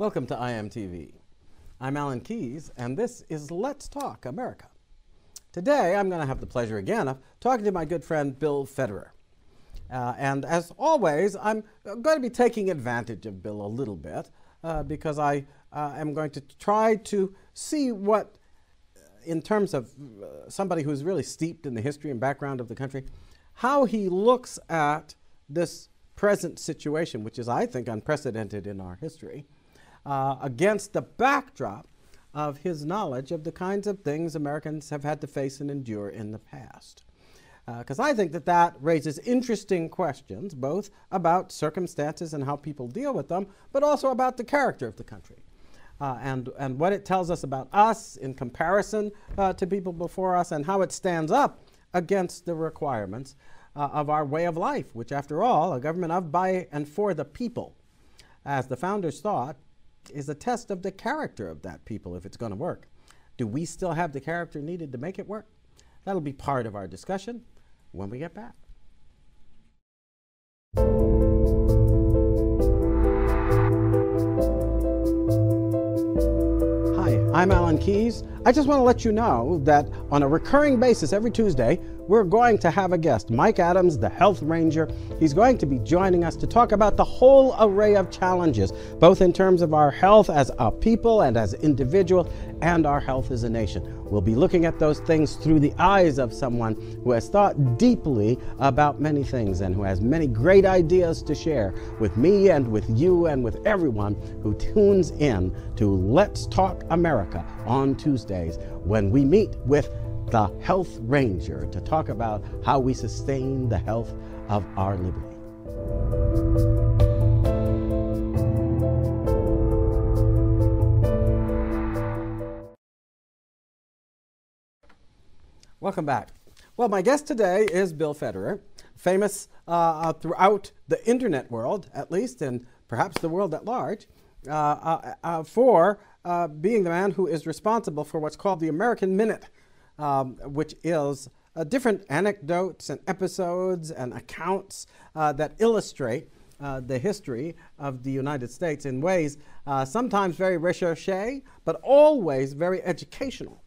Welcome to IMTV. I'm Alan Keyes, and this is Let's Talk America. Today, I'm going to have the pleasure again of talking to my good friend Bill Federer. Uh, and as always, I'm going to be taking advantage of Bill a little bit uh, because I uh, am going to try to see what, in terms of uh, somebody who's really steeped in the history and background of the country, how he looks at this present situation, which is, I think, unprecedented in our history uh, against the backdrop of his knowledge of the kinds of things Americans have had to face and endure in the past. Because uh, I think that that raises interesting questions, both about circumstances and how people deal with them, but also about the character of the country. Uh, and, and what it tells us about us in comparison uh, to people before us, and how it stands up against the requirements uh, of our way of life, which, after all, a government of, by, and for the people, as the founders thought, is a test of the character of that people if it's going to work. Do we still have the character needed to make it work? That'll be part of our discussion when we get back. Hi, I'm Alan Keyes. I just want to let you know that on a recurring basis every Tuesday, we're going to have a guest, Mike Adams, the health ranger. He's going to be joining us to talk about the whole array of challenges, both in terms of our health as a people and as individuals, and our health as a nation. We'll be looking at those things through the eyes of someone who has thought deeply about many things and who has many great ideas to share with me and with you and with everyone who tunes in to Let's Talk America on Tuesdays when we meet with the Health Ranger to talk about how we sustain the health of our liberty. Welcome back. Well, my guest today is Bill Federer, famous uh, uh, throughout the internet world, at least, and perhaps the world at large, uh, uh, uh for uh, being the man who is responsible for what's called the American Minute, um, which is different anecdotes and episodes and accounts that illustrate the history of the United States in ways sometimes very recherche, but always very educational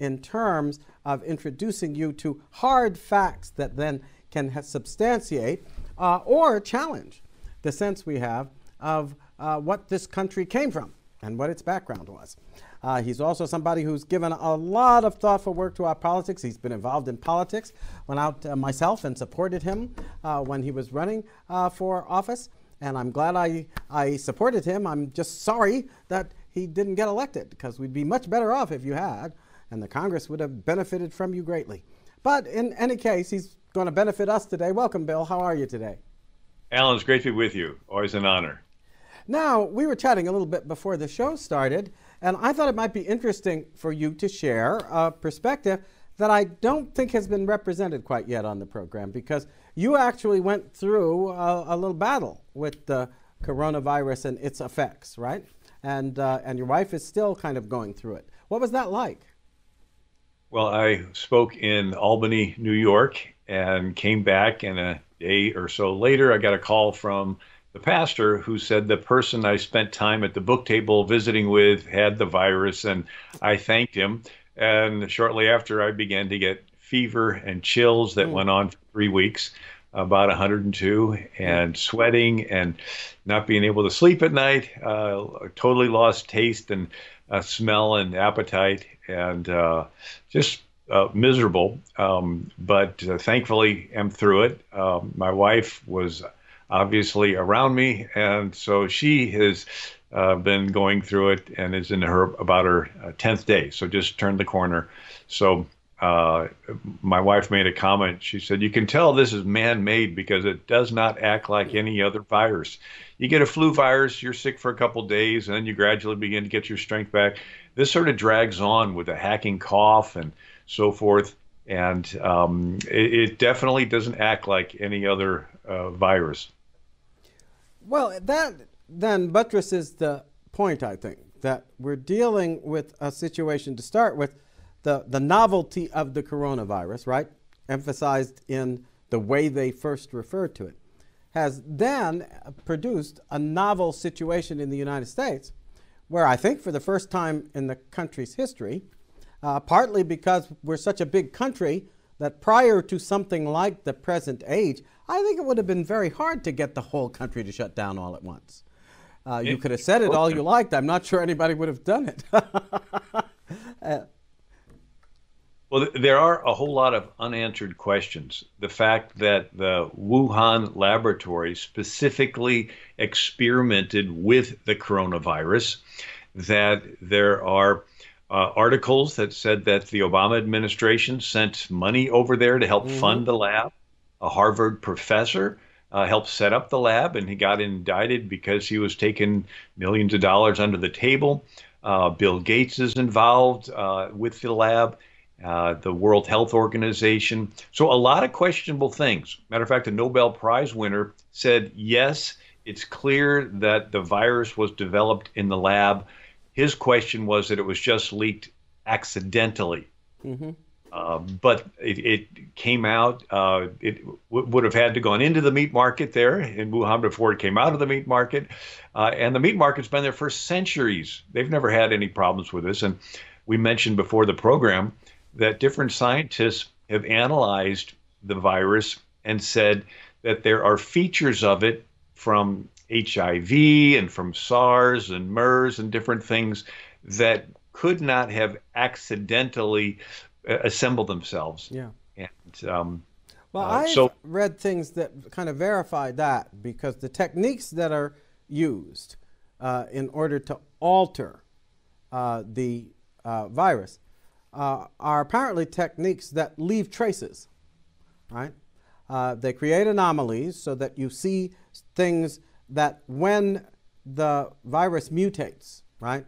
in terms of introducing you to hard facts that then can substantiate uh, or challenge the sense we have of uh, what this country came from and what its background was. Uh, he's also somebody who's given a lot of thoughtful work to our politics. He's been involved in politics, went out uh, myself and supported him uh, when he was running uh, for office. And I'm glad I, I supported him. I'm just sorry that he didn't get elected because we'd be much better off if you had and the Congress would have benefited from you greatly. But in any case, he's going to benefit us today. Welcome, Bill. How are you today? Alan, it's great to be with you. Always an honor. Now, we were chatting a little bit before the show started, and I thought it might be interesting for you to share a perspective that I don't think has been represented quite yet on the program because you actually went through a, a little battle with the coronavirus and its effects, right? And, uh, and your wife is still kind of going through it. What was that like? Well, I spoke in Albany, New York, and came back, and a day or so later, I got a call from the pastor who said the person I spent time at the book table visiting with had the virus, and I thanked him. And shortly after, I began to get fever and chills that mm. went on for three weeks, about 102, and sweating and not being able to sleep at night. Uh, totally lost taste and uh, smell and appetite, and uh, just uh, miserable. Um, but uh, thankfully, am through it. Um, my wife was obviously around me, and so she has uh, been going through it and is in her about her uh, tenth day. So just turned the corner. So. Uh, my wife made a comment. She said, You can tell this is man made because it does not act like any other virus. You get a flu virus, you're sick for a couple days, and then you gradually begin to get your strength back this sort of drags on with a hacking cough and so forth. And um, it, it, definitely doesn't act like any other uh, virus. Well, that then buttresses the point, I think, that we're dealing with a situation to start with the, the novelty of the coronavirus, right? Emphasized in the way they first referred to it, has then produced a novel situation in the United States where I think for the first time in the country's history, uh, partly because we're such a big country that prior to something like the present age, I think it would have been very hard to get the whole country to shut down all at once. Uh, you could have said it all you liked. I'm not sure anybody would have done it. uh, well, there are a whole lot of unanswered questions. The fact that the Wuhan laboratory specifically experimented with the coronavirus, that there are uh, articles that said that the Obama administration sent money over there to help mm-hmm. fund the lab. A Harvard professor uh, helped set up the lab, and he got indicted because he was taking millions of dollars under the table. Uh, Bill Gates is involved uh, with the lab. Uh, the World Health Organization. So, a lot of questionable things. Matter of fact, a Nobel Prize winner said, yes, it's clear that the virus was developed in the lab. His question was that it was just leaked accidentally. Mm-hmm. Uh, but it, it, came out. Uh, it w- would have had to gone into the meat market there in Wuhan before it came out of the meat market, uh, and the meat market's been there for centuries. They've never had any problems with this. And we mentioned before the program that different scientists have analyzed the virus and said that there are features of it from HIV and from SARS and MERS and different things that could not have accidentally assembled themselves. Yeah. And um, well, uh, I've so, read things that kind of verify that because the techniques that are used uh, in order to alter uh, the uh, virus uh, are apparently techniques that leave traces, right? Uh, they create anomalies so that you see things that when the virus mutates, right,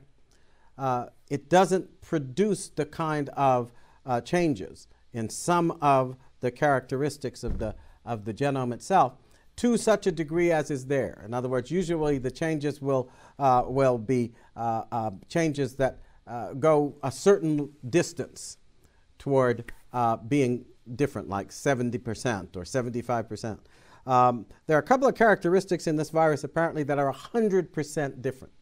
uh, it doesn't produce the kind of uh, changes in some of the characteristics of the, of the genome itself to such a degree as is there. In other words, usually the changes will, uh, will be uh, changes that uh, go a certain distance toward uh, being different, like 70% or 75%. Um, there are a couple of characteristics in this virus apparently that are 100% different.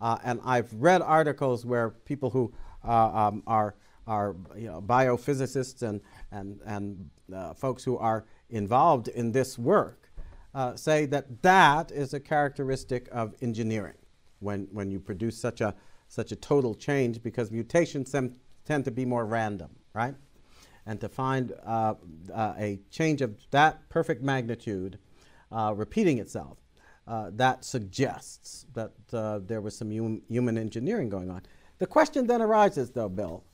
Uh, and I've read articles where people who uh, um, are, are you know, biophysicists and, and, and uh, folks who are involved in this work uh, say that that is a characteristic of engineering when, when you produce such a such a total change because mutations tend to be more random, right? And to find uh, uh, a change of that perfect magnitude uh, repeating itself, uh, that suggests that there was some hum human engineering going on. The question then arises, though, Bill,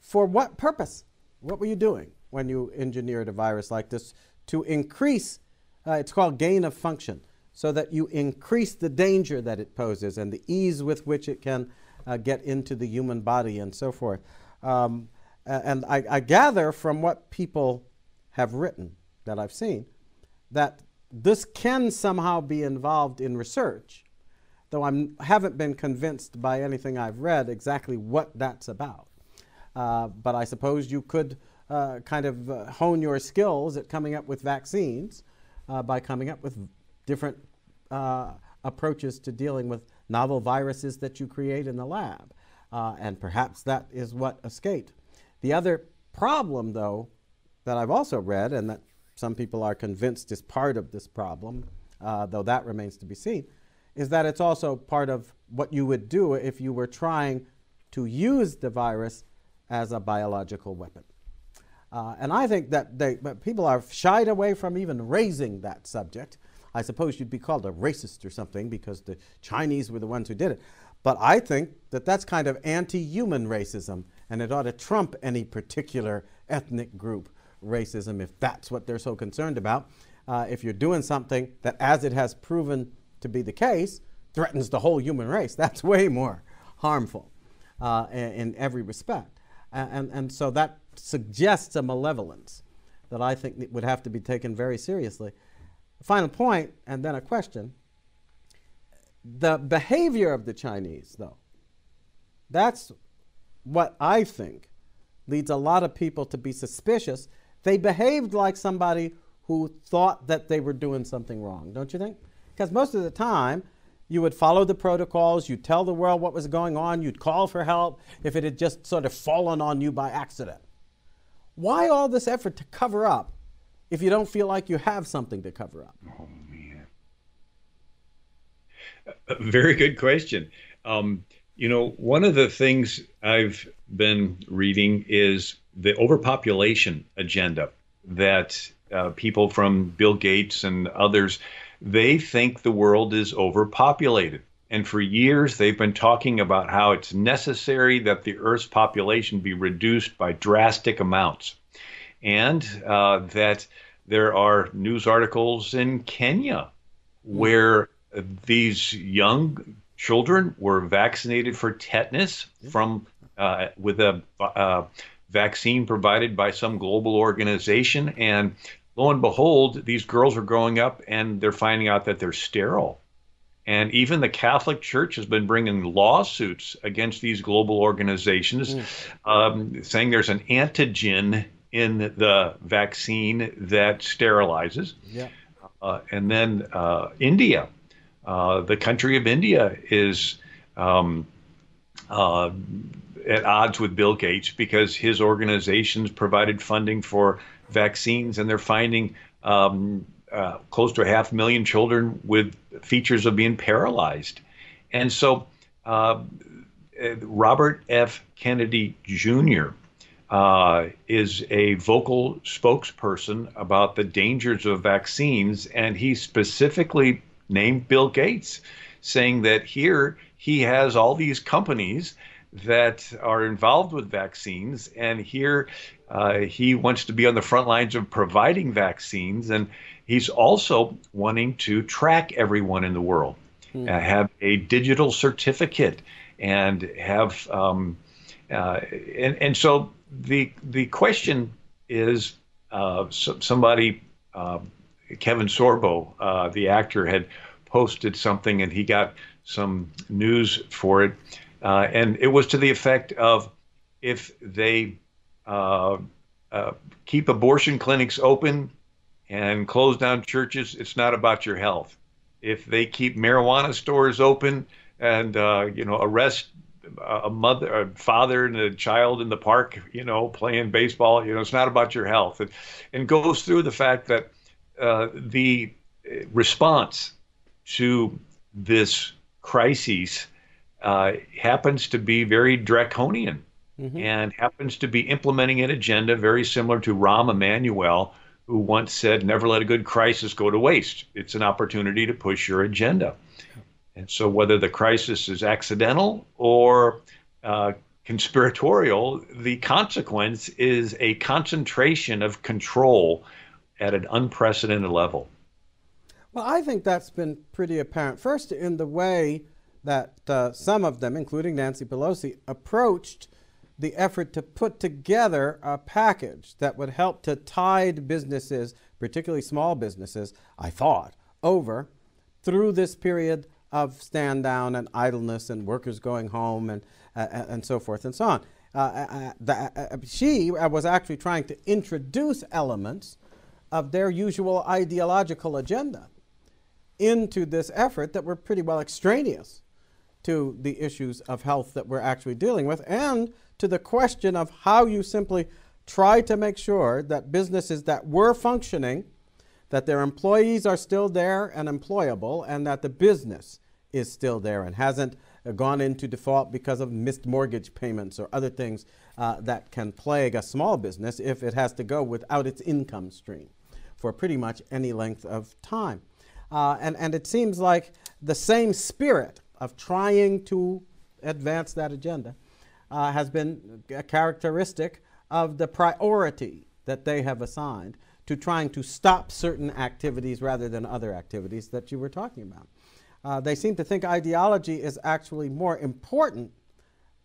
for what purpose? What were you doing when you engineered a virus like this to increase? Uh, it's called gain of function so that you increase the danger that it poses and the ease with which it can uh, get into the human body and so forth. Um, and I, I, gather from what people have written that I've seen that this can somehow be involved in research, though I haven't been convinced by anything I've read exactly what that's about. Uh, but I suppose you could uh, kind of uh, hone your skills at coming up with vaccines by coming up with different approaches to dealing with novel viruses that you create in the lab. Uh, and perhaps that is what escaped. The other problem, though, that I've also read, and that some people are convinced is part of this problem, uh, though that remains to be seen, is that it's also part of what you would do if you were trying to use the virus as a biological weapon. Uh, and I think that they, people are shied away from even raising that subject I suppose you'd be called a racist or something because the Chinese were the ones who did it. But I think that that's kind of anti human racism, and it ought to trump any particular ethnic group racism if that's what they're so concerned about. Uh, if you're doing something that, as it has proven to be the case, threatens the whole human race, that's way more harmful uh, in, in, every respect. And, and so that suggests a malevolence that I think would have to be taken very seriously. Final point, and then a question. The behavior of the Chinese, though, that's what I think leads a lot of people to be suspicious. They behaved like somebody who thought that they were doing something wrong, don't you think? Because most of the time, you would follow the protocols, you'd tell the world what was going on, you'd call for help if it had just sort of fallen on you by accident. Why all this effort to cover up if you don't feel like you have something to cover up? Oh, man. Very good question. Um, you know, one of the things I've been reading is the overpopulation agenda that uh, people from Bill Gates and others they think the world is overpopulated. And for years, they've been talking about how it's necessary that the Earth's population be reduced by drastic amounts. And uh, that there are news articles in Kenya where these young children were vaccinated for tetanus from uh, with a uh, vaccine provided by some global organization. And lo and behold, these girls are growing up and they're finding out that they're sterile. And even the Catholic Church has been bringing lawsuits against these global organizations, mm. um, saying there's an antigen in the vaccine that sterilizes. Yeah. Uh, and then uh, India, uh, the country of India, is um, uh, at odds with Bill Gates because his organizations provided funding for vaccines, and they're finding um, uh, close to half a half million children with features of being paralyzed. And so, uh, Robert F. Kennedy Jr. Uh, is a vocal spokesperson about the dangers of vaccines, and he specifically named Bill Gates, saying that here he has all these companies that are involved with vaccines, and here uh, he wants to be on the front lines of providing vaccines, and he's also wanting to track everyone in the world, hmm. uh, have a digital certificate, and have um, uh, and and so the the question is uh, so, somebody um, Kevin Sorbo, uh, the actor, had posted something, and he got some news for it uh, and it was to the effect of if they uh, uh, keep abortion clinics open and close down churches, it's not about your health. If they keep marijuana stores open and uh, you know arrest a mother, a father, and a child in the park, you know, playing baseball, you know, it's not about your health. And, and goes through the fact that uh, the response to this crisis uh, happens to be very draconian mm-hmm. and happens to be implementing an agenda very similar to Rahm Emanuel, who once said, Never let a good crisis go to waste. It's an opportunity to push your agenda. And so, whether the crisis is accidental or uh, conspiratorial, the consequence is a concentration of control at an unprecedented level. Well, I think that's been pretty apparent. First, in the way that uh, some of them, including Nancy Pelosi, approached the effort to put together a package that would help to tide businesses, particularly small businesses, I thought, over through this period of stand down and idleness and workers going home and, uh, and so forth and so on. Uh, uh, uh the, uh, she was actually trying to introduce elements of their usual ideological agenda into this effort that were pretty well extraneous to the issues of health that we're actually dealing with and to the question of how you simply try to make sure that businesses that were functioning that their employees are still there and employable and that the business is still there and hasn't gone into default because of missed mortgage payments or other things uh, that can plague a small business if it has to go without its income stream for pretty much any length of time. Uh, and, and it seems like the same spirit of trying to advance that agenda uh, has been a characteristic of the priority that they have assigned to trying to stop certain activities rather than other activities that you were talking about. Uh, they seem to think ideology is actually more important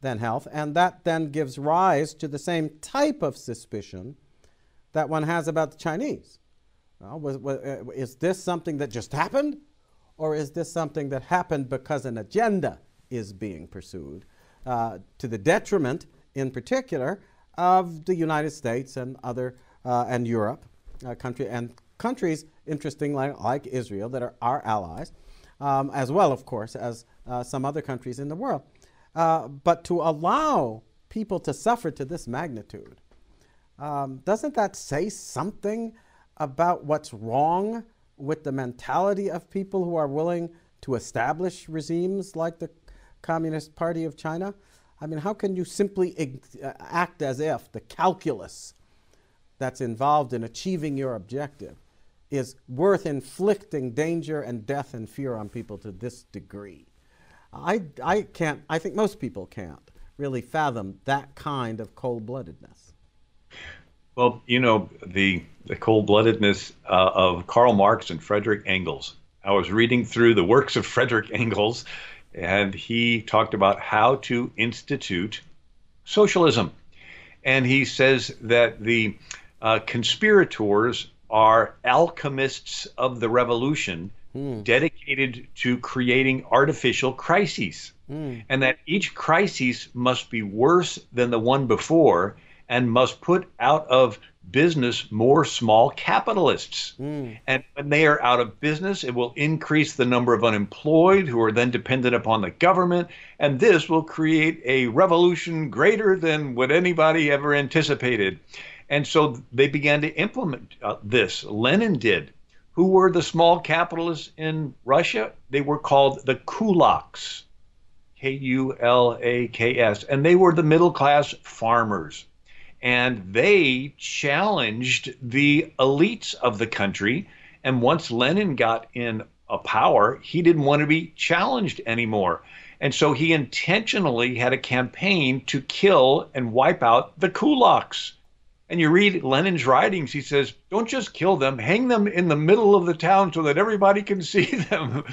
than health, and that then gives rise to the same type of suspicion that one has about the Chinese. Well, was, was, uh, is this something that just happened? Or is this something that happened because an agenda is being pursued uh, to the detriment, in particular, of the United States and other uh, and Europe uh, country and countries, interestingly, like, like, Israel, that are our allies, um, as well, of course, as uh, some other countries in the world. Uh, but to allow people to suffer to this magnitude, um, doesn't that say something about what's wrong with the mentality of people who are willing to establish regimes like the Communist Party of China? I mean, how can you simply uh, act as if the calculus that's involved in achieving your objective is worth inflicting danger and death and fear on people to this degree? I, I can't, I think most people can't really fathom that kind of cold bloodedness. Well, you know, the, the cold bloodedness uh, of Karl Marx and Frederick Engels. I was reading through the works of Frederick Engels, and he talked about how to institute socialism. And he says that the uh, conspirators are alchemists of the revolution mm. dedicated to creating artificial crises. Mm. And that each crisis must be worse than the one before and must put out of business more small capitalists. Mm. And when they are out of business, it will increase the number of unemployed who are then dependent upon the government. And this will create a revolution greater than what anybody ever anticipated. And so they began to implement uh, this. Lenin did. Who were the small capitalists in Russia? They were called the kulaks, K U L A K S, and they were the middle class farmers and they challenged the elites of the country. And once Lenin got in a power, he didn't want to be challenged anymore. And so he intentionally had a campaign to kill and wipe out the kulaks. And you read Lenin's writings, he says, don't just kill them, hang them in the middle of the town so that everybody can see them.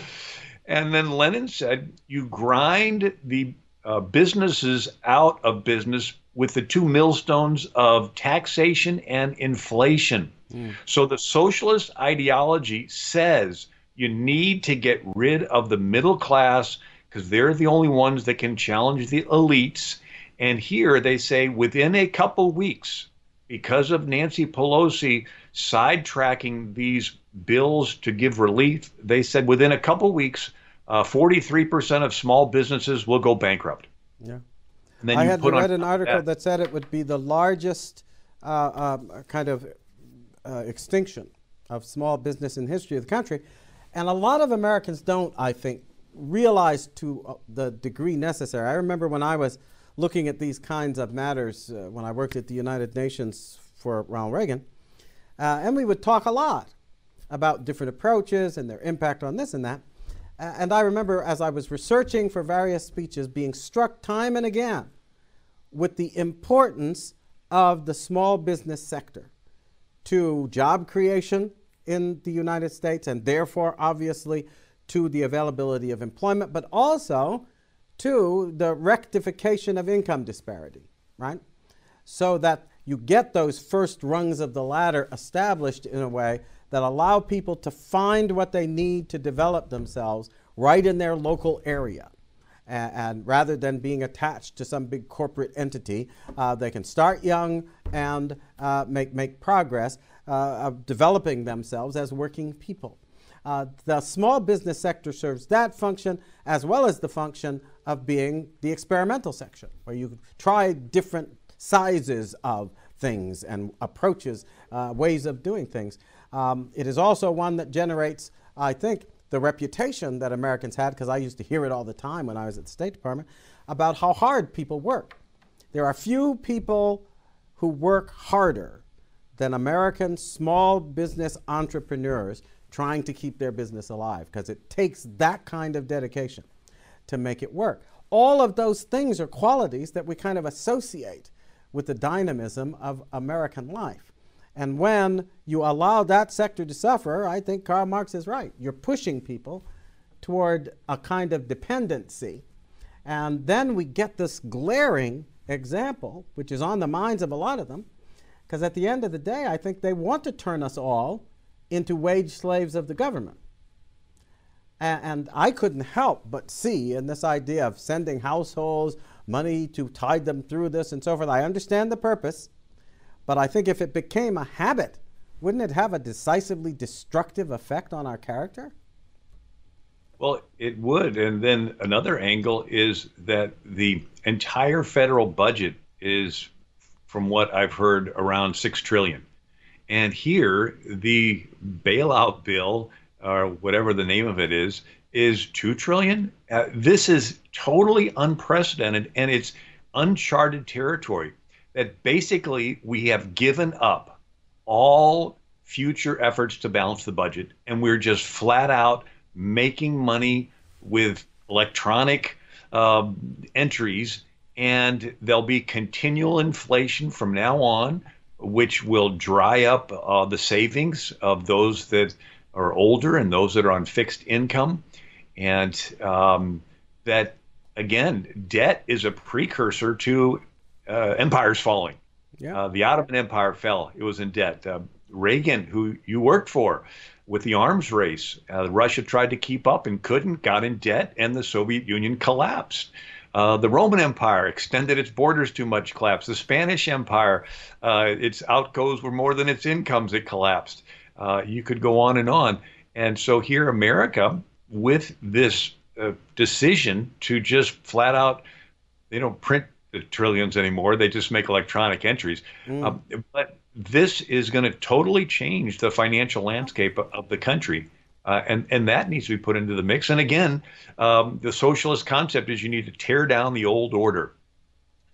And then Lenin said, you grind the uh, businesses out of business with the two millstones of taxation and inflation. Mm. So the socialist ideology says you need to get rid of the middle class because they're the only ones that can challenge the elites. And here they say within a couple weeks, because of Nancy Pelosi sidetracking these bills to give relief, they said within a couple weeks, uh, 43% of small businesses will go bankrupt. Yeah. I had read an article that. that. said it would be the largest uh, um, kind of uh, extinction of small business in the history of the country. And a lot of Americans don't, I think, realize to uh, the degree necessary. I remember when I was looking at these kinds of matters uh, when I worked at the United Nations for Ronald Reagan, uh, and we would talk a lot about different approaches and their impact on this and that and I remember as I was researching for various speeches being struck time and again with the importance of the small business sector to job creation in the United States and therefore obviously to the availability of employment, but also to the rectification of income disparity, right? So that you get those first rungs of the ladder established in a way that allow people to find what they need to develop themselves right in their local area. And, and rather than being attached to some big corporate entity, uh, they can start young and uh, make, make progress uh, of developing themselves as working people. Uh, the small business sector serves that function as well as the function of being the experimental section, where you try different sizes of things and approaches, uh, ways of doing things. Um, it is also one that generates, I think, the reputation that Americans had, because I used to hear it all the time when I was at the State Department, about how hard people work. There are few people who work harder than American small business entrepreneurs trying to keep their business alive, because it takes that kind of dedication to make it work. All of those things are qualities that we kind of associate with the dynamism of American life. And when you allow that sector to suffer, I think Karl Marx is right. You're pushing people toward a kind of dependency. And then we get this glaring example, which is on the minds of a lot of them, because at the end of the day, I think they want to turn us all into wage slaves of the government. And, I couldn't help but see in this idea of sending households money to tide them through this and so forth. I understand the purpose. But I think if it became a habit, wouldn't it have a decisively destructive effect on our character? Well, it would. And then another angle is that the entire federal budget is, from what I've heard, around six trillion. And here, the bailout bill, or whatever the name of it is, is two trillion. Uh, this is totally unprecedented, and it's uncharted territory. That basically we have given up all future efforts to balance the budget, and we're just flat out making money with electronic uh, entries, and there'll be continual inflation from now on, which will dry up uh, the savings of those that are older and those that are on fixed income. And um, that, again, debt is a precursor to uh, empires falling. Yeah. Uh, the Ottoman Empire fell, it was in debt. Uh, Reagan, who you worked for, with the arms race. Uh, Russia tried to keep up and couldn't, got in debt, and the Soviet Union collapsed. Uh, the Roman Empire extended its borders too much, collapsed. The Spanish Empire, uh, its outgoes were more than its incomes, it collapsed. Uh, you could go on and on. And so here, America, with this uh, decision to just flat out, they don't print trillions anymore, they just make electronic entries. Mm. Um, but this is going to totally change the financial landscape of the country. Uh, and, and that needs to be put into the mix. And again, um, the socialist concept is you need to tear down the old order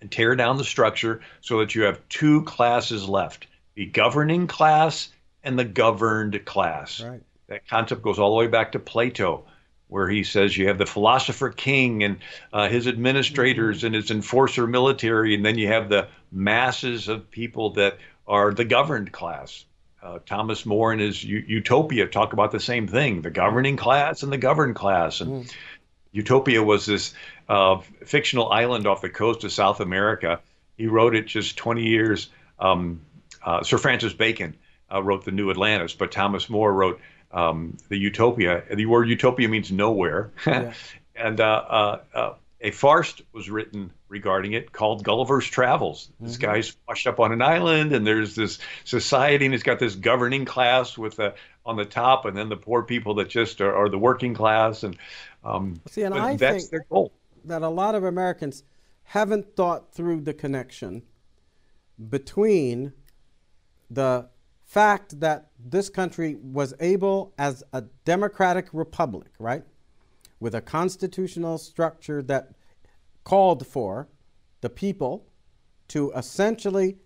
and tear down the structure so that you have two classes left the governing class and the governed class. Right. That concept goes all the way back to Plato, where he says you have the philosopher king and uh, his administrators mm-hmm. and his enforcer military, and then you have the masses of people that are the governed class. Uh, Thomas More in his U- Utopia talk about the same thing: the governing class and the governed class. And mm. Utopia was this uh, fictional island off the coast of South America. He wrote it just 20 years. Um, uh, Sir Francis Bacon uh, wrote the New Atlantis, but Thomas More wrote um, the Utopia. The word Utopia means nowhere, yeah. and uh, uh, a farce was written regarding it called Gulliver's Travels. This mm-hmm. guy's washed up on an island, and there's this society, and he's got this governing class with a, on the top, and then the poor people that just are, are the working class. And um, see, and I think that a lot of Americans haven't thought through the connection between the fact that this country was able, as a democratic republic, right? with a constitutional structure that called for the people to essentially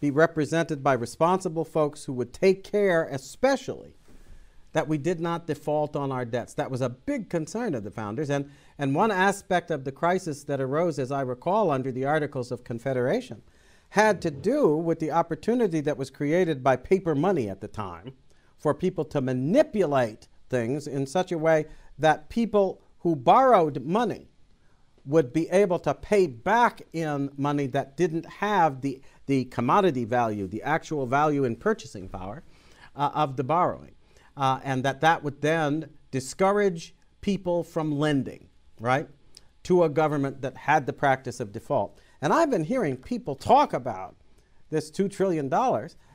be represented by responsible folks who would take care, especially, that we did not default on our debts. That was a big concern of the founders. And, and one aspect of the crisis that arose, as I recall, under the Articles of Confederation, had to do with the opportunity that was created by paper money at the time for people to manipulate things in such a way that people who borrowed money would be able to pay back in money that didn't have the, the commodity value, the actual value in purchasing power uh, of the borrowing. Uh, and that that would then discourage people from lending, right, to a government that had the practice of default. And I've been hearing people talk about this $2 trillion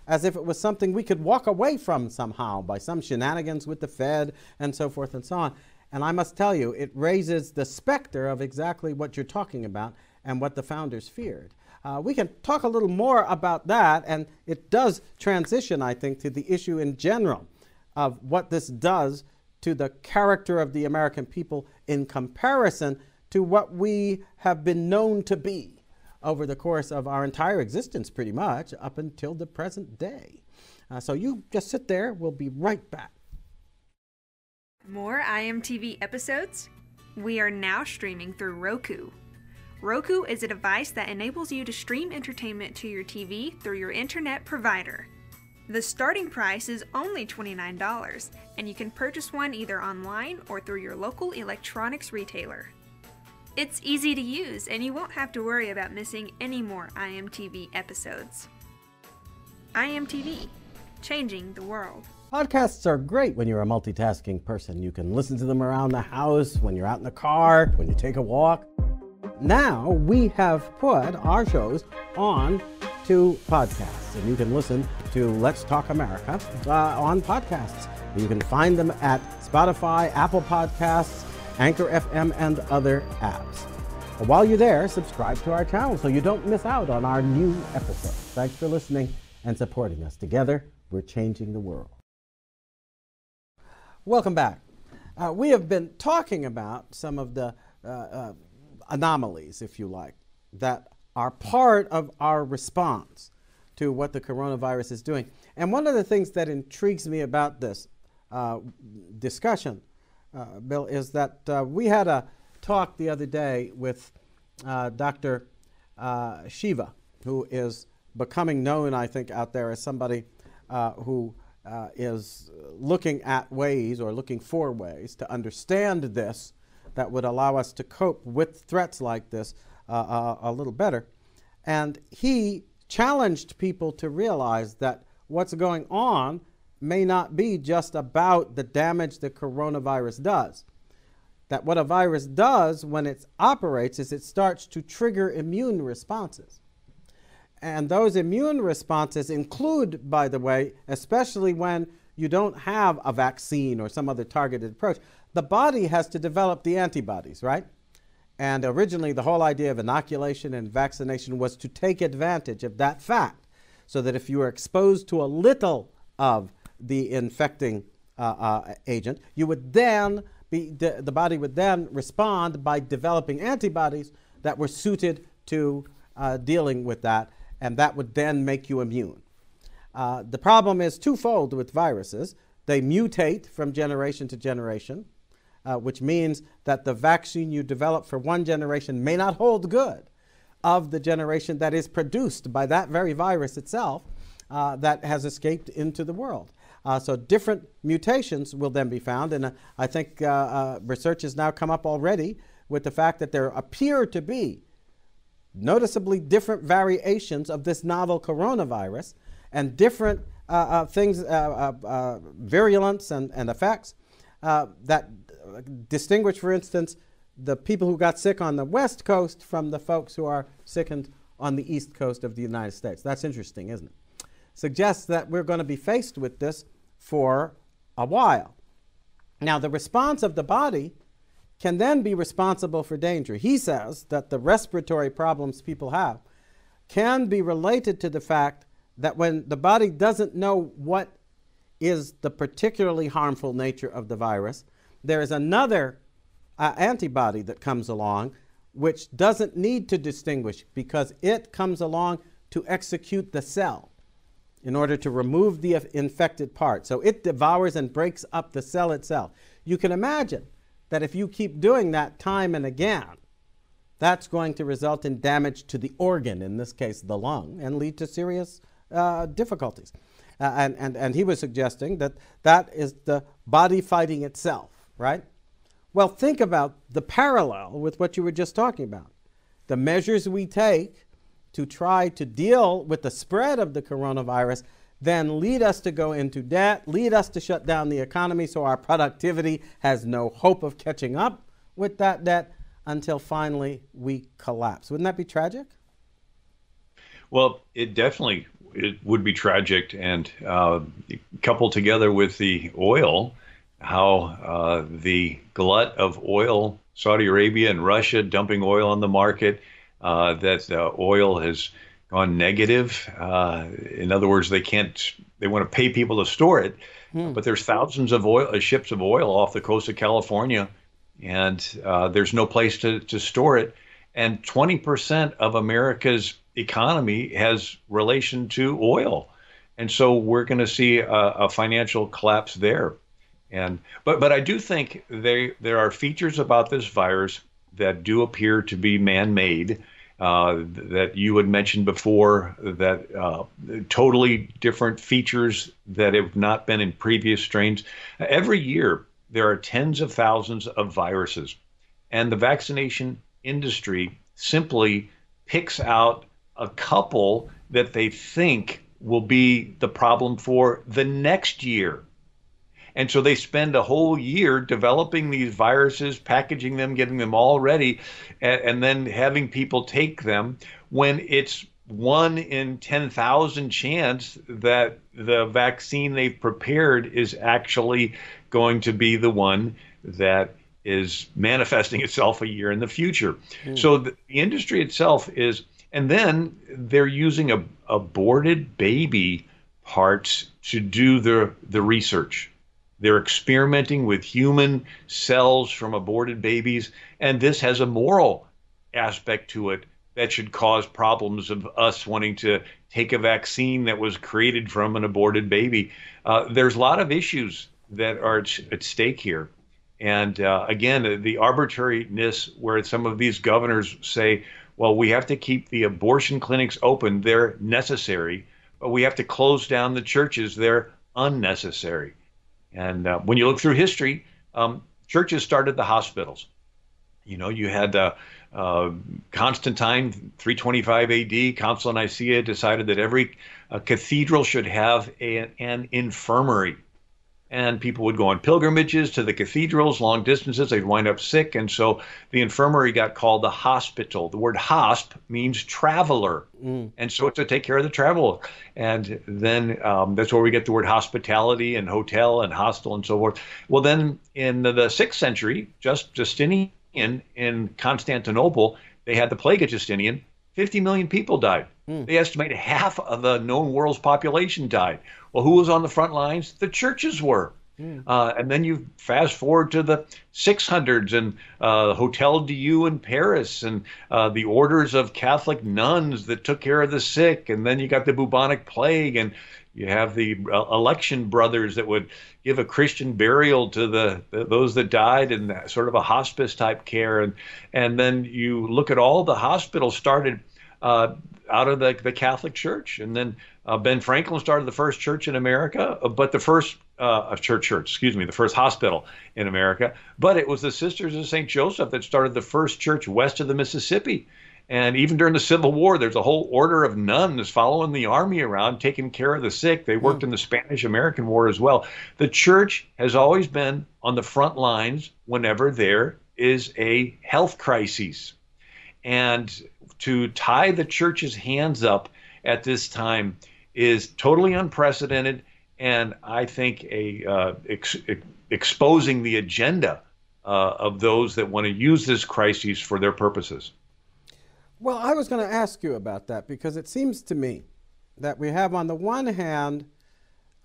as if it was something we could walk away from somehow by some shenanigans with the Fed and so forth and so on. And I must tell you, it raises the specter of exactly what you're talking about and what the founders feared. Uh, we can talk a little more about that, and it does transition, I think, to the issue in general of what this does to the character of the American people in comparison to what we have been known to be over the course of our entire existence, pretty much, up until the present day. Uh, so you just sit there, we'll be right back. More IMTV episodes? We are now streaming through Roku. Roku is a device that enables you to stream entertainment to your TV through your internet provider. The starting price is only $29, and you can purchase one either online or through your local electronics retailer. It's easy to use, and you won't have to worry about missing any more IMTV episodes. IMTV, changing the world. Podcasts are great when you're a multitasking person. You can listen to them around the house, when you're out in the car, when you take a walk. Now we have put our shows on to podcasts, and you can listen to Let's Talk America uh, on podcasts. You can find them at Spotify, Apple Podcasts, Anchor FM, and other apps. While you're there, subscribe to our channel so you don't miss out on our new episodes. Thanks for listening and supporting us. Together, we're changing the world. Welcome back. Uh, we have been talking about some of the uh, uh, anomalies, if you like, that are part of our response to what the coronavirus is doing. And one of the things that intrigues me about this uh, discussion, Bill, is that uh, we had a talk the other day with Dr. Shiva, who is becoming known, I think, out there as somebody who uh, is looking at ways or looking for ways to understand this that would allow us to cope with threats like this uh, uh, a little better. And he challenged people to realize that what's going on may not be just about the damage the coronavirus does. That what a virus does when it operates is it starts to trigger immune responses. And those immune responses include, by the way, especially when you don't have a vaccine or some other targeted approach, the body has to develop the antibodies, right? And originally, the whole idea of inoculation and vaccination was to take advantage of that fact so that if you were exposed to a little of the infecting uh, uh, agent, you would then be, the, the body would then respond by developing antibodies that were suited to uh, dealing with that and that would then make you immune. Uh, the problem is twofold with viruses. They mutate from generation to generation, uh, which means that the vaccine you develop for one generation may not hold good of the generation that is produced by that very virus itself uh, that has escaped into the world. Uh, so different mutations will then be found, and uh, I think uh, research has now come up already with the fact that there appear to be noticeably different variations of this novel coronavirus and different uh, uh, things, uh, uh, uh virulence and, and effects that distinguish, for instance, the people who got sick on the West Coast from the folks who are sickened on the East Coast of the United States. That's interesting, isn't it? Suggests that we're going to be faced with this for a while. Now, the response of the body can then be responsible for danger. He says that the respiratory problems people have can be related to the fact that when the body doesn't know what is the particularly harmful nature of the virus, there is another uh, antibody that comes along which doesn't need to distinguish because it comes along to execute the cell in order to remove the infected part. So it devours and breaks up the cell itself. You can imagine that if you keep doing that time and again, that's going to result in damage to the organ, in this case the lung, and lead to serious uh, difficulties. Uh, and, and, and he was suggesting that that is the body fighting itself, right? Well, think about the parallel with what you were just talking about. The measures we take to try to deal with the spread of the coronavirus then lead us to go into debt, lead us to shut down the economy so our productivity has no hope of catching up with that debt until finally we collapse. Wouldn't that be tragic? Well, it definitely it would be tragic, and uh, coupled together with the oil, how uh, the glut of oil, Saudi Arabia and Russia dumping oil on the market, uh, that oil has gone negative. Uh, in other words, they can't. They want to pay people to store it, hmm. but there's thousands of oil uh, ships of oil off the coast of California, and uh, there's no place to to store it. And 20% of America's economy has relation to oil, and so we're going to see a, a financial collapse there. And but but I do think they there are features about this virus that do appear to be man-made uh, that you had mentioned before, that uh, totally different features that have not been in previous strains. Every year, there are tens of thousands of viruses, and the vaccination industry simply picks out a couple that they think will be the problem for the next year. And so they spend a whole year developing these viruses, packaging them, getting them all ready, and, and then having people take them when it's one in 10,000 chance that the vaccine they've prepared is actually going to be the one that is manifesting itself a year in the future. Mm. So the, the, industry itself is, and then they're using a, aborted baby parts to do the the research. They're experimenting with human cells from aborted babies, and this has a moral aspect to it that should cause problems of us wanting to take a vaccine that was created from an aborted baby. Uh, there's a lot of issues that are at stake here. And uh, again, the arbitrariness where some of these governors say, well, we have to keep the abortion clinics open, they're necessary, but we have to close down the churches, they're unnecessary. And uh, when you look through history, um, churches started the hospitals. You know, you had uh, uh, Constantine, 325 AD, Council of Nicaea decided that every uh, cathedral should have a, an infirmary. And people would go on pilgrimages to the cathedrals, long distances. They'd wind up sick. And so the infirmary got called the hospital. The word hosp means traveler. Mm. And so it's to take care of the traveler. And then um, that's where we get the word hospitality and hotel and hostel and so forth. Well, then in the, the sixth century, just Justinian in in Constantinople, they had the plague of Justinian. 50 million people died. Mm. They estimate half of the known world's population died. Well, who was on the front lines? The churches were. Mm. Uh, and then you fast forward to the 600s and uh, Hotel Dieu in Paris and uh, the orders of Catholic nuns that took care of the sick. And then you got the bubonic plague and you have the uh, Alexian brothers that would give a Christian burial to the, the those that died in sort of a hospice type care, and and then you look at all the hospitals started uh, out of the, the Catholic Church, and then uh, Ben Franklin started the first church in America, uh, but the first uh, church church, excuse me, the first hospital in America, but it was the Sisters of Saint Joseph that started the first church west of the Mississippi. And even during the Civil War, there's a whole order of nuns following the army around, taking care of the sick. They worked mm. in the Spanish American War as well. The church has always been on the front lines whenever there is a health crisis. And to tie the church's hands up at this time is totally unprecedented and I think a uh, ex- exposing the agenda uh, of those that want to use this crisis for their purposes. Well, I was going to ask you about that because it seems to me that we have, on the one hand,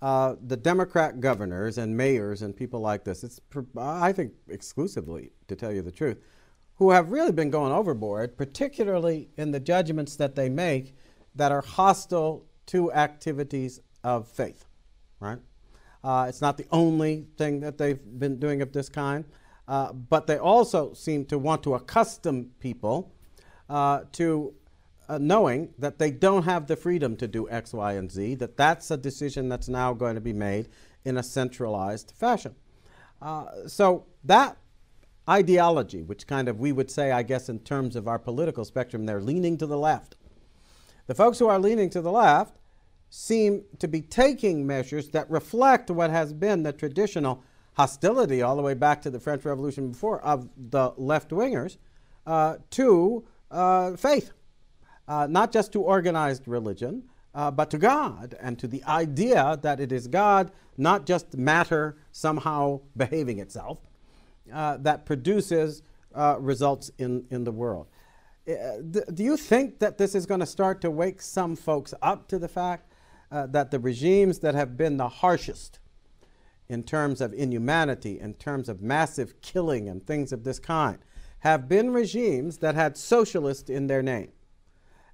uh, the Democrat governors and mayors and people like this, it's, I think, exclusively, to tell you the truth, who have really been going overboard, particularly in the judgments that they make that are hostile to activities of faith, right? Uh, it's not the only thing that they've been doing of this kind, uh, but they also seem to want to accustom people uh, to uh, knowing that they don't have the freedom to do X, Y, and Z, that that's a decision that's now going to be made in a centralized fashion. Uh, so that ideology, which kind of we would say, I guess, in terms of our political spectrum, they're leaning to the left. The folks who are leaning to the left seem to be taking measures that reflect what has been the traditional hostility all the way back to the French Revolution before of the left wingers uh, to uh, faith, uh, not just to organized religion, uh, but to God and to the idea that it is God, not just matter somehow behaving itself, uh, that produces uh, results in, in the world. Uh, do you think that this is going to start to wake some folks up to the fact that the regimes that have been the harshest in terms of inhumanity, in terms of massive killing and things of this kind, have been regimes that had socialist in their name.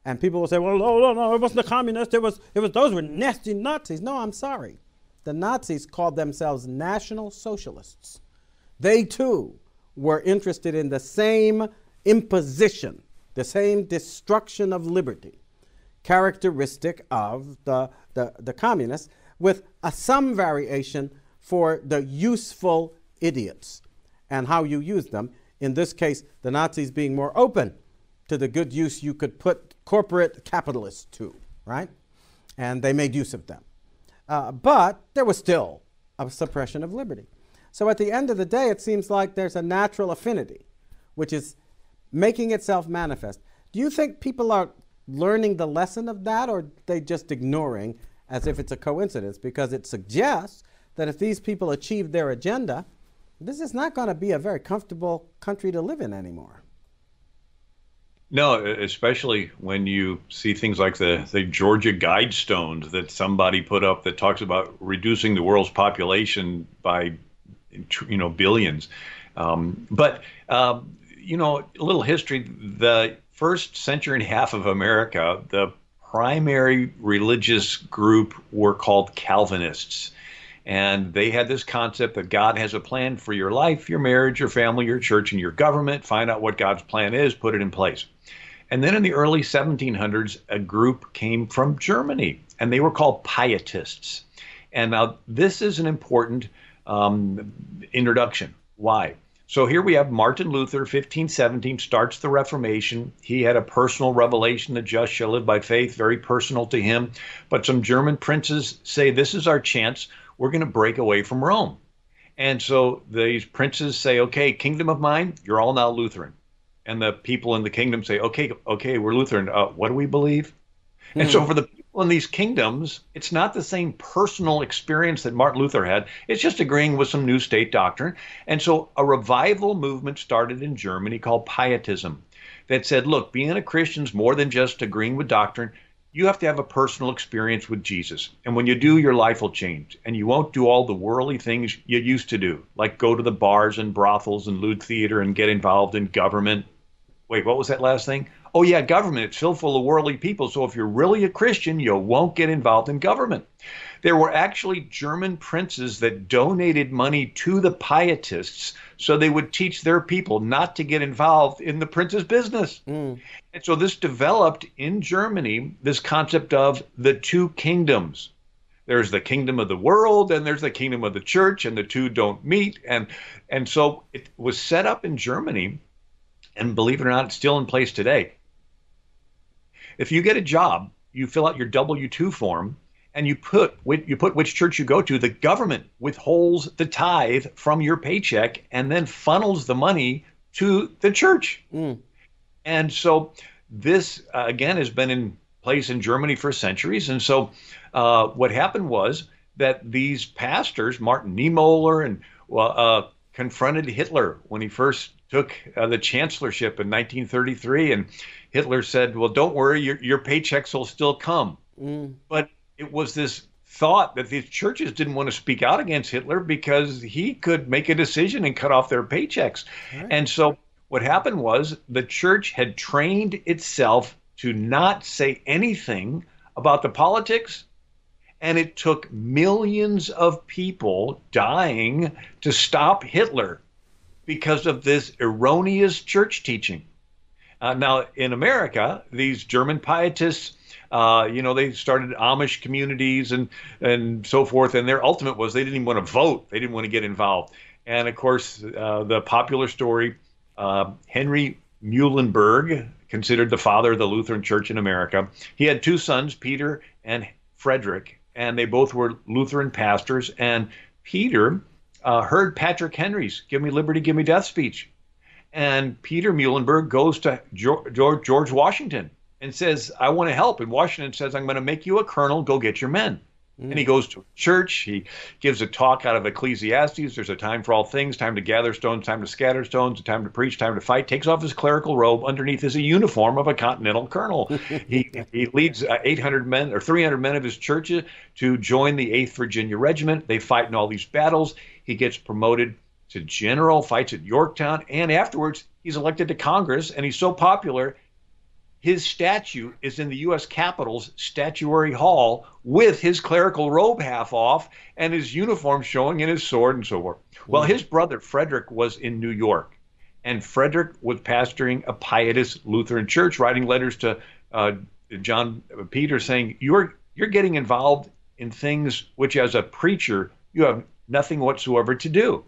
And people will say, well, no, no, no, it wasn't the communists. It was, it was those were nasty Nazis. No, I'm sorry. The Nazis called themselves National Socialists. They too were interested in the same imposition, the same destruction of liberty, characteristic of the, the, the communists, with a, some variation for the useful idiots and how you use them in this case, the Nazis being more open to the good use you could put corporate capitalists to, right? And they made use of them. Uh, but there was still a suppression of liberty. So at the end of the day, it seems like there's a natural affinity, which is making itself manifest. Do you think people are learning the lesson of that, or they just ignoring as if it's a coincidence? Because it suggests that if these people achieve their agenda, This is not going to be a very comfortable country to live in anymore. No, especially when you see things like the, the Georgia Guidestones that somebody put up that talks about reducing the world's population by, you know, billions. Um, but, um, you know, a little history. The first century and a half of America, the primary religious group were called Calvinists. And they had this concept that God has a plan for your life, your marriage, your family, your church, and your government. Find out what God's plan is, put it in place. And then in the early 1700s, a group came from Germany, and they were called Pietists. And now this is an important um, introduction. Why? So here we have Martin Luther, 1517, starts the Reformation. He had a personal revelation, that just shall live by faith, very personal to him. But some German princes say, This is our chance we're going to break away from Rome. And so these princes say, okay, kingdom of mine, you're all now Lutheran. And the people in the kingdom say, okay, okay, we're Lutheran. Uh, what do we believe? Mm-hmm. And so hmm. for the people in these kingdoms, it's not the same personal experience that Martin Luther had. It's just agreeing with some new state doctrine. And so a revival movement started in Germany called Pietism that said, look, being a Christian is more than just agreeing with doctrine you have to have a personal experience with Jesus. And when you do, your life will change. And you won't do all the worldly things you used to do, like go to the bars and brothels and lewd theater and get involved in government. Wait, what was that last thing? Oh, yeah, government. It's filled full of worldly people. So if you're really a Christian, you won't get involved in government. There were actually German princes that donated money to the Pietists so they would teach their people not to get involved in the prince's business. Mm. And so this developed in Germany this concept of the two kingdoms. There's the kingdom of the world and there's the kingdom of the church, and the two don't meet. And and so it was set up in Germany, and believe it or not, it's still in place today. If you get a job, you fill out your W 2 form and you put you put which church you go to, the government withholds the tithe from your paycheck and then funnels the money to the church. Mm. And so this uh, again has been in place in Germany for centuries. And so uh, what happened was that these pastors, Martin Niemöller, and uh, confronted Hitler when he first took uh, the chancellorship in 1933, and Hitler said, "Well, don't worry, your your paychecks will still come." Mm. But it was this thought that these churches didn't want to speak out against Hitler because he could make a decision and cut off their paychecks. Right. And so what happened was the church had trained itself to not say anything about the politics and it took millions of people dying to stop Hitler because of this erroneous church teaching. Uh, now, in America, these German pietists uh, you know, they started Amish communities and and so forth. And their ultimate was they didn't even want to vote. They didn't want to get involved. And of course, uh, the popular story, uh, Henry Muhlenberg, considered the father of the Lutheran Church in America. He had two sons, Peter and Frederick, and they both were Lutheran pastors. And Peter uh, heard Patrick Henry's "Give Me Liberty, Give Me Death" speech, and Peter Muhlenberg goes to George, George Washington and says, I want to help. And Washington says, I'm going to make you a colonel, go get your men. Mm. And he goes to church. He gives a talk out of Ecclesiastes. There's a time for all things, time to gather stones, time to scatter stones, a time to preach, time to fight. Takes off his clerical robe. Underneath is a uniform of a continental colonel. he, he leads uh, 800 men or 300 men of his church to join the 8th Virginia Regiment. They fight in all these battles. He gets promoted to general, fights at Yorktown, and afterwards he's elected to Congress. And he's so popular his statue is in the U.S. Capitol's Statuary Hall with his clerical robe half off and his uniform showing and his sword and so forth. Well, his brother Frederick was in New York, and Frederick was pastoring a pietist Lutheran church, writing letters to uh, John Peter saying, "You're you're getting involved in things which, as a preacher, you have nothing whatsoever to do."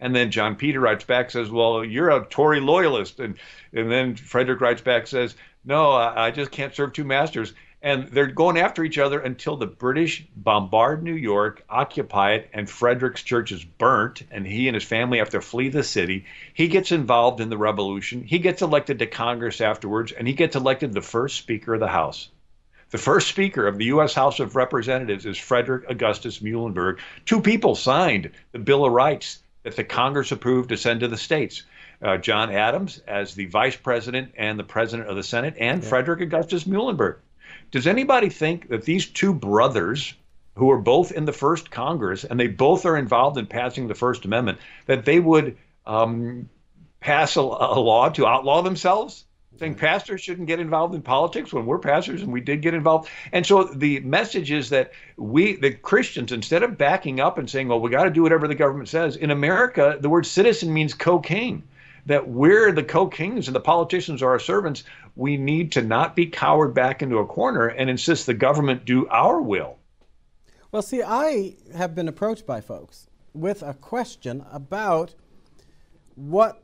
And then John Peter writes back, says, Well, you're a Tory loyalist. And, and then Frederick writes back, says, no, I, I just can't serve two masters. And they're going after each other until the British bombard New York, occupy it, and Frederick's church is burnt, and he and his family have to flee the city. He gets involved in the revolution. He gets elected to Congress afterwards, and he gets elected the first Speaker of the House. The first Speaker of the U.S. House of Representatives is Frederick Augustus Muhlenberg. Two people signed the Bill of Rights that the Congress approved to send to the states. Uh, John Adams as the vice president and the president of the Senate, and yeah. Frederick Augustus Muhlenberg. Does anybody think that these two brothers, who are both in the first Congress and they both are involved in passing the First Amendment, that they would um, pass a, a law to outlaw themselves? Saying pastors shouldn't get involved in politics when we're pastors and we did get involved. And so the message is that we, the Christians, instead of backing up and saying, well, we got to do whatever the government says, in America, the word citizen means co-king. That we're the co-kings and the politicians are our servants. We need to not be cowered back into a corner and insist the government do our will. Well, see, I have been approached by folks with a question about what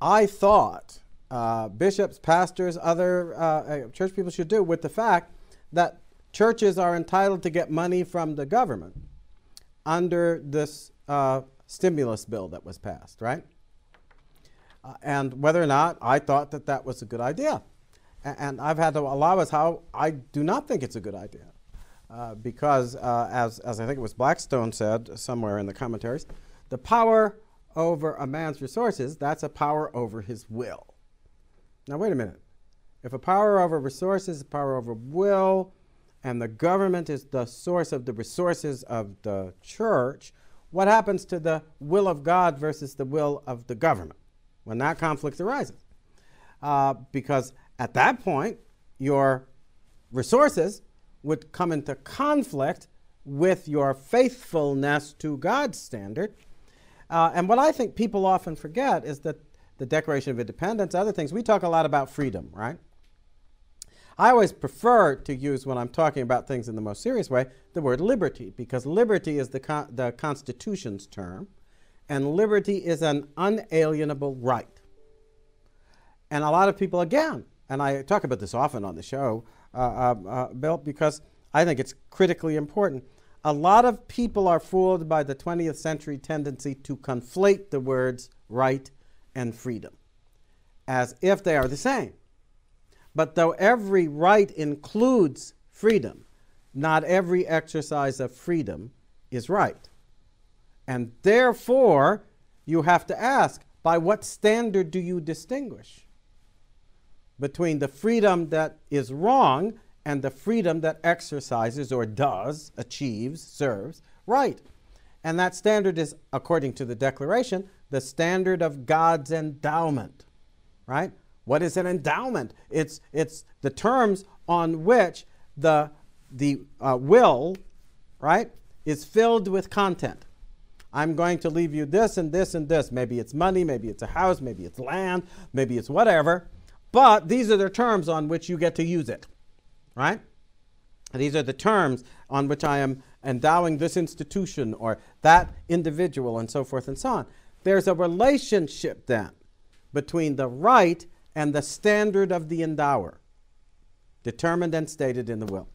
I thought uh, bishops, pastors, other uh, uh, church people should do with the fact that churches are entitled to get money from the government under this uh, stimulus bill that was passed, right? Uh, and whether or not I thought that that was a good idea. A- and I've had to allow us how I do not think it's a good idea. Uh, because, as, as I think it was Blackstone said somewhere in the commentaries, the power over a man's resources, that's a power over his will. Now, wait a minute. If a power over resources, a power over will, and the government is the source of the resources of the church, what happens to the will of God versus the will of the government when that conflict arises? Uh, because at that point, your resources would come into conflict with your faithfulness to God's standard. Uh, and what I think people often forget is that the Declaration of Independence, other things. We talk a lot about freedom, right? I always prefer to use, when I'm talking about things in the most serious way, the word liberty, because liberty is the, con- the Constitution's term, and liberty is an unalienable right. And a lot of people, again, and I talk about this often on the show, uh, uh, uh, Bill, because I think it's critically important. A lot of people are fooled by the 20th century tendency to conflate the words right and freedom as if they are the same. But though every right includes freedom, not every exercise of freedom is right. And therefore, you have to ask by what standard do you distinguish between the freedom that is wrong and the freedom that exercises or does, achieves, serves right? And that standard is, according to the Declaration, the standard of God's endowment, right? What is an endowment? It's, it's the terms on which the, the uh, will, right, is filled with content. I'm going to leave you this and this and this. Maybe it's money, maybe it's a house, maybe it's land, maybe it's whatever. But these are the terms on which you get to use it, right? These are the terms on which I am endowing this institution or that individual and so forth and so on. There's a relationship then between the right and the standard of the endower, determined and stated in the will.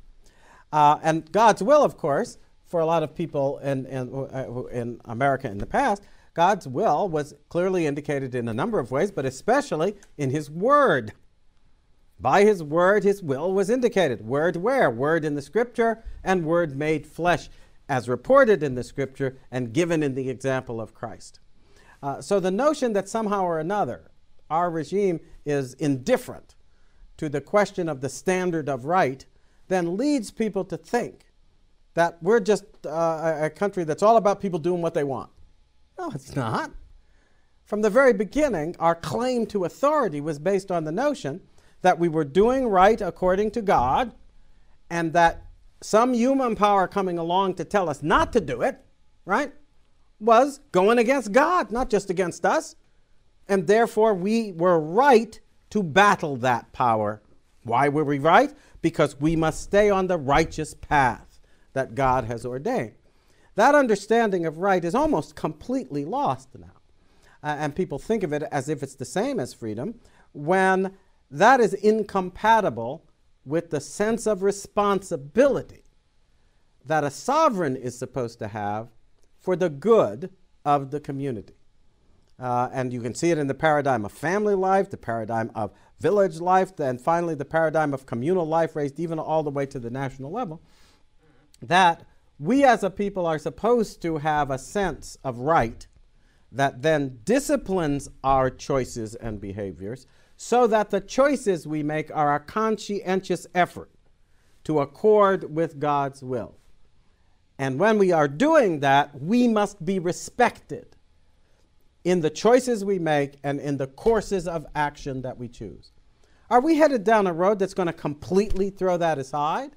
Uh, and God's will, of course, for a lot of people in, in, uh, in America in the past, God's will was clearly indicated in a number of ways, but especially in His Word. By His Word, His will was indicated. Word where? Word in the Scripture and Word made flesh, as reported in the Scripture and given in the example of Christ. Uh, so the notion that somehow or another our regime is indifferent to the question of the standard of right then leads people to think that we're just uh, a country that's all about people doing what they want. No, it's not. From the very beginning, our claim to authority was based on the notion that we were doing right according to God and that some human power coming along to tell us not to do it, right, was going against God, not just against us. And therefore, we were right to battle that power. Why were we right? Because we must stay on the righteous path that God has ordained. That understanding of right is almost completely lost now. Uh, and people think of it as if it's the same as freedom, when that is incompatible with the sense of responsibility that a sovereign is supposed to have for the good of the community. Uh, and you can see it in the paradigm of family life, the paradigm of village life, and finally the paradigm of communal life, raised even all the way to the national level. That we as a people are supposed to have a sense of right that then disciplines our choices and behaviors so that the choices we make are a conscientious effort to accord with God's will. And when we are doing that, we must be respected in the choices we make and in the courses of action that we choose. Are we headed down a road that's going to completely throw that aside?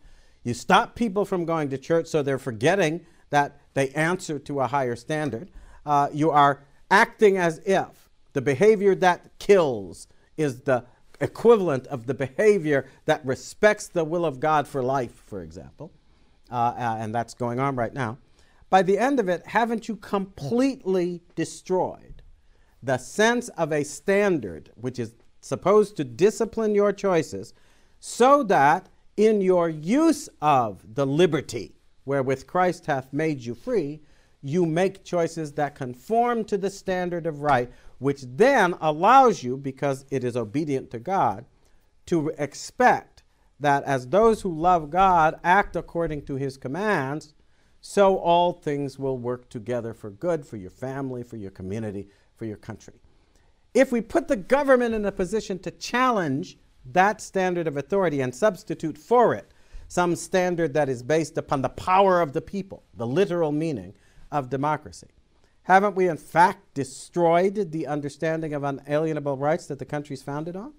You stop people from going to church so they're forgetting that they answer to a higher standard. Uh, you are acting as if the behavior that kills is the equivalent of the behavior that respects the will of God for life, for example. Uh, uh, and that's going on right now. By the end of it, haven't you completely destroyed the sense of a standard which is supposed to discipline your choices so that in your use of the liberty wherewith Christ hath made you free, you make choices that conform to the standard of right, which then allows you, because it is obedient to God, to expect that as those who love God act according to his commands, so all things will work together for good for your family, for your community, for your country. If we put the government in a position to challenge that standard of authority and substitute for it some standard that is based upon the power of the people, the literal meaning of democracy, haven't we in fact destroyed the understanding of unalienable rights that the country is founded on?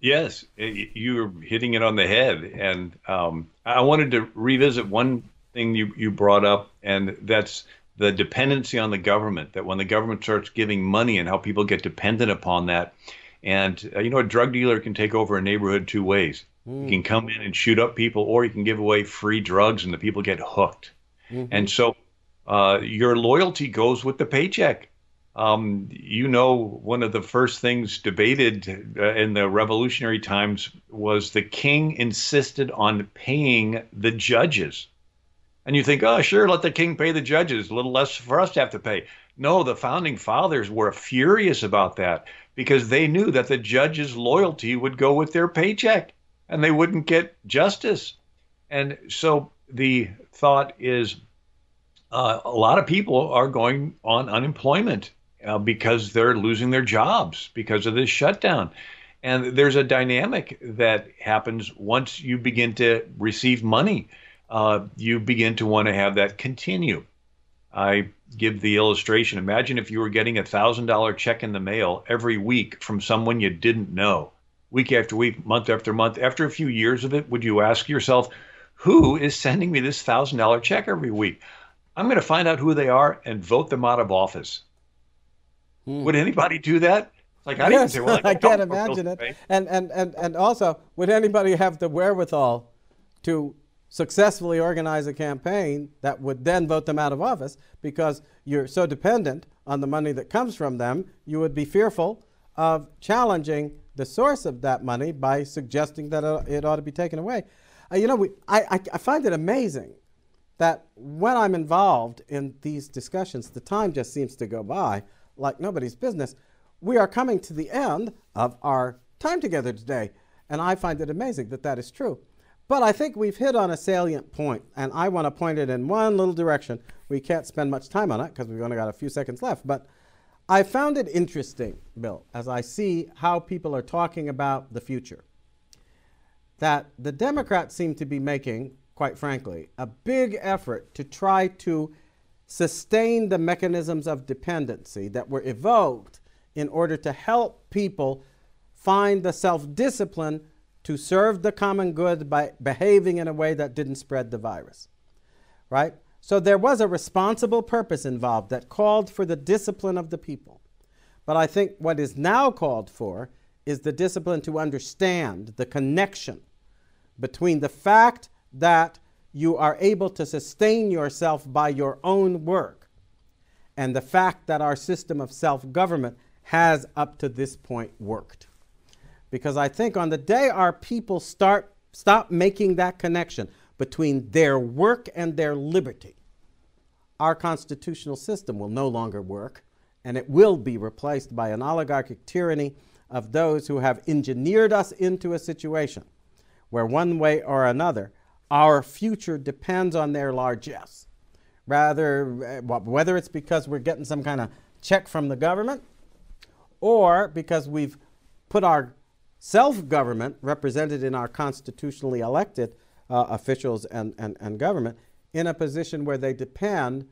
Yes, you're hitting it on the head. And um, I wanted to revisit one thing you, you brought up, and that's the dependency on the government, that when the government starts giving money and how people get dependent upon that. And, uh, you know, a drug dealer can take over a neighborhood two ways. Mm. You can come in and shoot up people, or you can give away free drugs and the people get hooked. Mm-hmm. And so uh, your loyalty goes with the paycheck. Um, you know, one of the first things debated uh, in the revolutionary times was the king insisted on paying the judges. And you think, oh, sure, let the king pay the judges, a little less for us to have to pay. No, the founding fathers were furious about that because they knew that the judge's loyalty would go with their paycheck and they wouldn't get justice. And so the thought is uh, a lot of people are going on unemployment uh, because they're losing their jobs because of this shutdown. And there's a dynamic that happens once you begin to receive money uh, you begin to want to have that continue. I give the illustration. Imagine if you were getting a thousand dollar check in the mail every week from someone you didn't know, week after week, month after month. After a few years of it, would you ask yourself, who is sending me this thousand dollar check every week? I'm going to find out who they are and vote them out of office. Hmm. Would anybody do that? Like I, yes, say, well, I, I can't imagine it. And, and and and also, would anybody have the wherewithal to successfully organize a campaign that would then vote them out of office because you're so dependent on the money that comes from them, you would be fearful of challenging the source of that money by suggesting that it ought to be taken away. Uh, you know, we, I, I find it amazing that when I'm involved in these discussions, the time just seems to go by like nobody's business. We are coming to the end of our time together today, and I find it amazing that that is true. But I think we've hit on a salient point, and I want to point it in one little direction. We can't spend much time on it because we've only got a few seconds left. But I found it interesting, Bill, as I see how people are talking about the future, that the Democrats seem to be making, quite frankly, a big effort to try to sustain the mechanisms of dependency that were evoked in order to help people find the self discipline to serve the common good by behaving in a way that didn't spread the virus. Right? So there was a responsible purpose involved that called for the discipline of the people. But I think what is now called for is the discipline to understand the connection between the fact that you are able to sustain yourself by your own work and the fact that our system of self government has up to this point worked. Because I think on the day our people start stop making that connection between their work and their liberty, our constitutional system will no longer work and it will be replaced by an oligarchic tyranny of those who have engineered us into a situation where one way or another our future depends on their largesse rather, uh, whether it's because we're getting some kind of check from the government or because we've put our self government, represented in our constitutionally elected uh, officials and, and, and government, in a position where they depend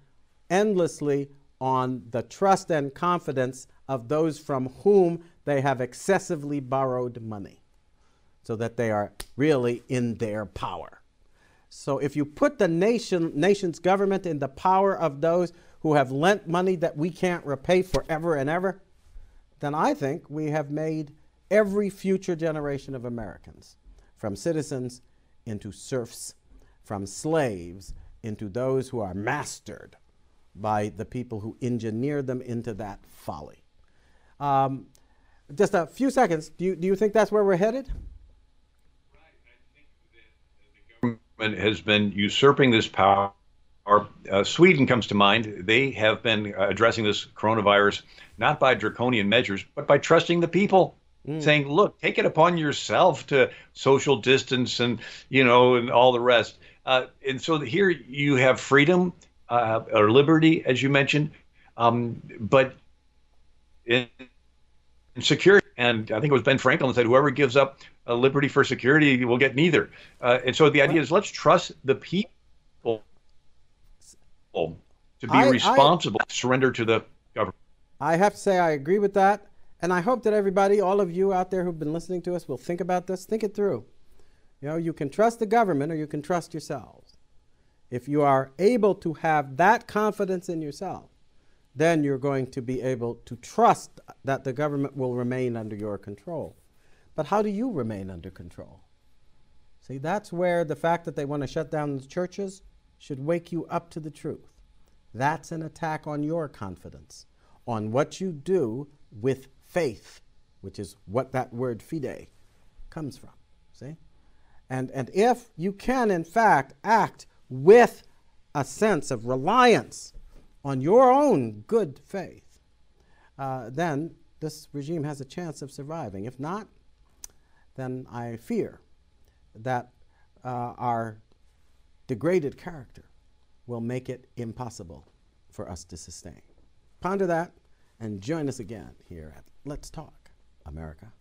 endlessly on the trust and confidence of those from whom they have excessively borrowed money so that they are really in their power. So if you put the nation, nation's government in the power of those who have lent money that we can't repay forever and ever, then I think we have made every future generation of Americans, from citizens into serfs, from slaves into those who are mastered by the people who engineered them into that folly. Um, just a few seconds. Do you, do you think that's where we're headed? government has been usurping this power. Uh, Sweden comes to mind. They have been addressing this coronavirus not by draconian measures, but by trusting the people, mm. saying, "Look, take it upon yourself to social distance and you know and all the rest." Uh, and so here you have freedom uh, or liberty, as you mentioned, um, but in, in security. And I think it was Ben Franklin said, "Whoever gives up liberty for security will get neither." Uh, and so the idea is, let's trust the people to be I, responsible, I, surrender to the government. I have to say, I agree with that. And I hope that everybody, all of you out there who've been listening to us, will think about this. Think it through. You know, you can trust the government or you can trust yourselves. If you are able to have that confidence in yourself, then you're going to be able to trust that the government will remain under your control. But how do you remain under control? See, that's where the fact that they want to shut down the churches should wake you up to the truth. That's an attack on your confidence, on what you do with faith, which is what that word fide comes from. See? And, and if you can, in fact, act with a sense of reliance on your own good faith, uh, then this regime has a chance of surviving. If not, then I fear that uh, our degraded character will make it impossible for us to sustain. Ponder that and join us again here at Let's Talk America.